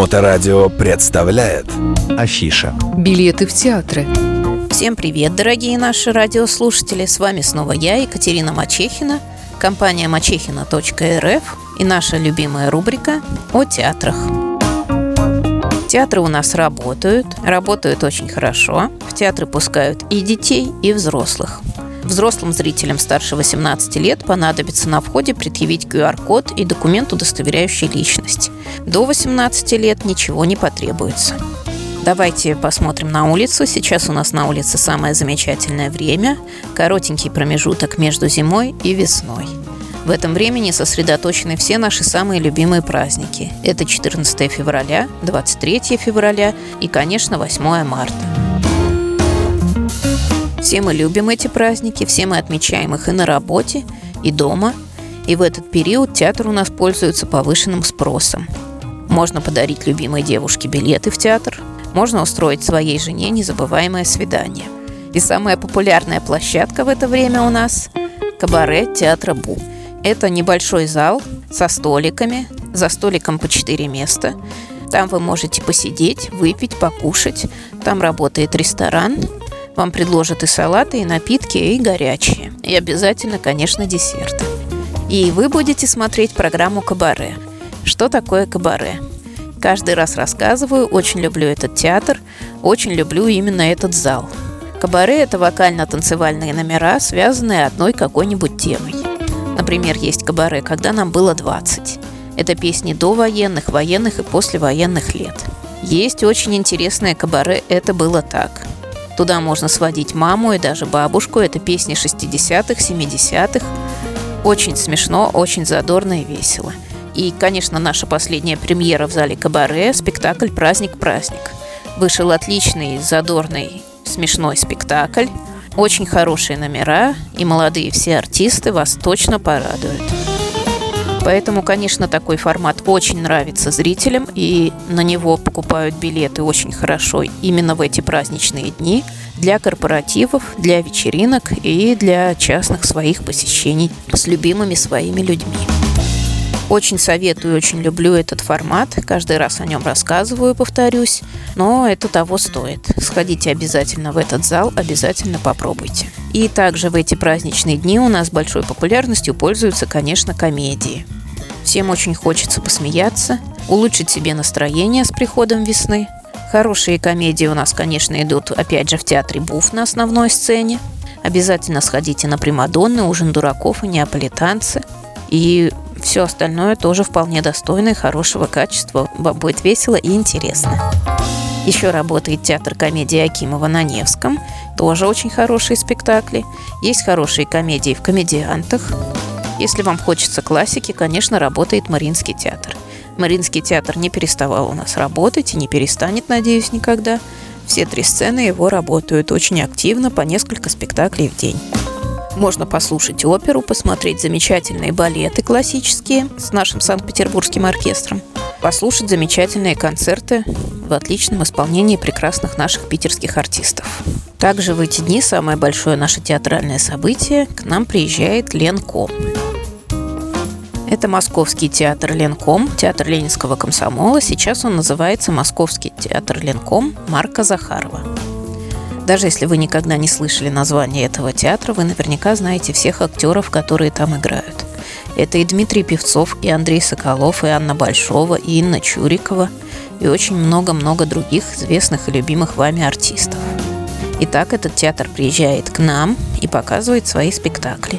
Моторадио представляет Афиша Билеты в театры Всем привет, дорогие наши радиослушатели! С вами снова я, Екатерина Мачехина, компания мачехина.рф и наша любимая рубрика о театрах. Театры у нас работают, работают очень хорошо. В театры пускают и детей, и взрослых. Взрослым зрителям старше 18 лет понадобится на входе предъявить QR-код и документ, удостоверяющий личность. До 18 лет ничего не потребуется. Давайте посмотрим на улицу. Сейчас у нас на улице самое замечательное время. Коротенький промежуток между зимой и весной. В этом времени сосредоточены все наши самые любимые праздники. Это 14 февраля, 23 февраля и, конечно, 8 марта. Все мы любим эти праздники, все мы отмечаем их и на работе, и дома. И в этот период театр у нас пользуется повышенным спросом. Можно подарить любимой девушке билеты в театр, можно устроить своей жене незабываемое свидание. И самая популярная площадка в это время у нас – кабаре театра Бу. Это небольшой зал со столиками, за столиком по четыре места. Там вы можете посидеть, выпить, покушать. Там работает ресторан. Вам предложат и салаты, и напитки, и горячие. И обязательно, конечно, десерты. И вы будете смотреть программу «Кабаре». Что такое кабаре? Каждый раз рассказываю, очень люблю этот театр, очень люблю именно этот зал. Кабаре – это вокально-танцевальные номера, связанные одной какой-нибудь темой. Например, есть кабаре «Когда нам было 20». Это песни до военных, военных и послевоенных лет. Есть очень интересное кабаре «Это было так». Туда можно сводить маму и даже бабушку. Это песни 60-х, 70-х. Очень смешно, очень задорно и весело – и, конечно, наша последняя премьера в зале Кабаре – спектакль «Праздник-праздник». Вышел отличный, задорный, смешной спектакль. Очень хорошие номера, и молодые все артисты вас точно порадуют. Поэтому, конечно, такой формат очень нравится зрителям, и на него покупают билеты очень хорошо именно в эти праздничные дни для корпоративов, для вечеринок и для частных своих посещений с любимыми своими людьми. Очень советую, очень люблю этот формат. Каждый раз о нем рассказываю, повторюсь. Но это того стоит. Сходите обязательно в этот зал, обязательно попробуйте. И также в эти праздничные дни у нас большой популярностью пользуются, конечно, комедии. Всем очень хочется посмеяться, улучшить себе настроение с приходом весны. Хорошие комедии у нас, конечно, идут, опять же, в театре Буф на основной сцене. Обязательно сходите на Примадонны, Ужин дураков и Неаполитанцы. И все остальное тоже вполне достойно и хорошего качества. Вам будет весело и интересно. Еще работает театр комедии Акимова на Невском. Тоже очень хорошие спектакли. Есть хорошие комедии в комедиантах. Если вам хочется классики, конечно, работает Мариинский театр. Мариинский театр не переставал у нас работать и не перестанет, надеюсь, никогда. Все три сцены его работают очень активно, по несколько спектаклей в день. Можно послушать оперу, посмотреть замечательные балеты классические с нашим Санкт-Петербургским оркестром, послушать замечательные концерты в отличном исполнении прекрасных наших питерских артистов. Также в эти дни самое большое наше театральное событие – к нам приезжает Ленком. Это Московский театр Ленком, театр Ленинского комсомола. Сейчас он называется Московский театр Ленком Марка Захарова. Даже если вы никогда не слышали название этого театра, вы наверняка знаете всех актеров, которые там играют. Это и Дмитрий Певцов, и Андрей Соколов, и Анна Большова, и Инна Чурикова, и очень много-много других известных и любимых вами артистов. Итак, этот театр приезжает к нам и показывает свои спектакли.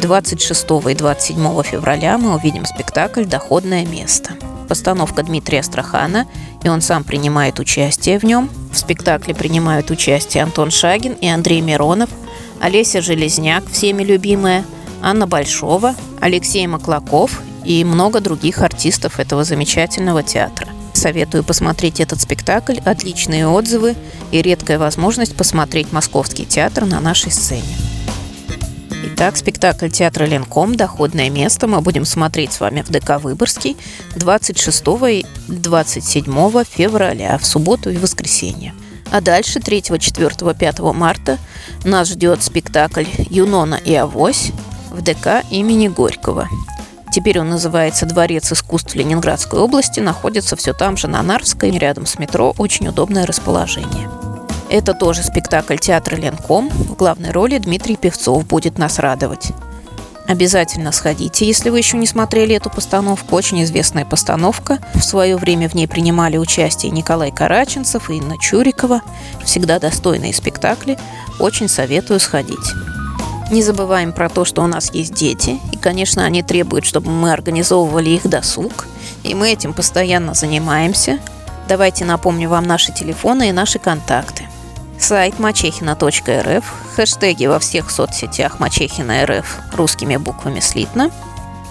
26 и 27 февраля мы увидим спектакль «Доходное место». Постановка Дмитрия Астрахана, и он сам принимает участие в нем – в спектакле принимают участие Антон Шагин и Андрей Миронов, Олеся Железняк, всеми любимая, Анна Большова, Алексей Маклаков и много других артистов этого замечательного театра. Советую посмотреть этот спектакль, отличные отзывы и редкая возможность посмотреть Московский театр на нашей сцене. Итак, спектакль театра Ленком «Доходное место» мы будем смотреть с вами в ДК Выборгский 26 и 27 февраля, в субботу и воскресенье. А дальше 3, 4, 5 марта нас ждет спектакль «Юнона и Авось» в ДК имени Горького. Теперь он называется «Дворец искусств Ленинградской области», находится все там же на Нарвской, рядом с метро, очень удобное расположение. Это тоже спектакль театра Ленком. В главной роли Дмитрий Певцов будет нас радовать. Обязательно сходите, если вы еще не смотрели эту постановку. Очень известная постановка. В свое время в ней принимали участие Николай Караченцев и Инна Чурикова. Всегда достойные спектакли. Очень советую сходить. Не забываем про то, что у нас есть дети, и, конечно, они требуют, чтобы мы организовывали их досуг, и мы этим постоянно занимаемся. Давайте напомню вам наши телефоны и наши контакты. Сайт мачехина.рф, хэштеги во всех соцсетях Мачехина РФ русскими буквами слитно.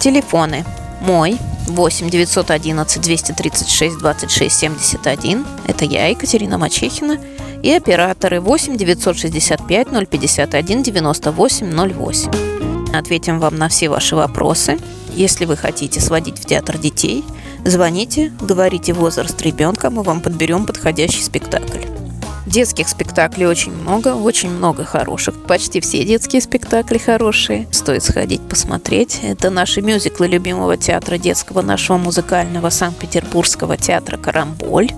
Телефоны мой 8 911 236 26 71. Это я, Екатерина Мачехина. И операторы 8 965 051 98 08. Ответим вам на все ваши вопросы. Если вы хотите сводить в театр детей, звоните, говорите возраст ребенка, мы вам подберем подходящий спектакль. Детских спектаклей очень много, очень много хороших. Почти все детские спектакли хорошие. Стоит сходить посмотреть. Это наши мюзиклы любимого театра детского нашего музыкального Санкт-Петербургского театра «Карамболь».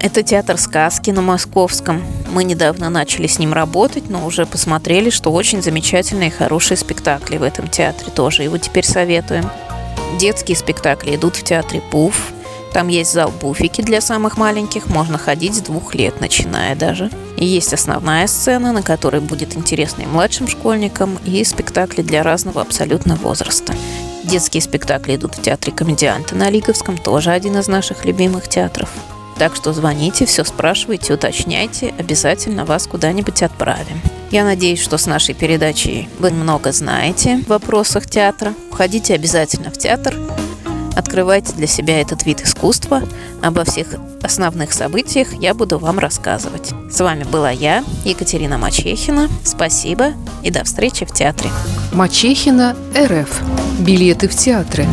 Это театр сказки на Московском. Мы недавно начали с ним работать, но уже посмотрели, что очень замечательные и хорошие спектакли в этом театре тоже. Его теперь советуем. Детские спектакли идут в театре Пуф, там есть зал буфики для самых маленьких, можно ходить с двух лет, начиная даже. И есть основная сцена, на которой будет интересно и младшим школьникам, и спектакли для разного абсолютно возраста. Детские спектакли идут в театре «Комедианты» на Лиговском, тоже один из наших любимых театров. Так что звоните, все спрашивайте, уточняйте, обязательно вас куда-нибудь отправим. Я надеюсь, что с нашей передачей вы много знаете в вопросах театра. Ходите обязательно в театр, Открывайте для себя этот вид искусства. Обо всех основных событиях я буду вам рассказывать. С вами была я, Екатерина Мачехина. Спасибо и до встречи в театре. Мачехина РФ. Билеты в театры.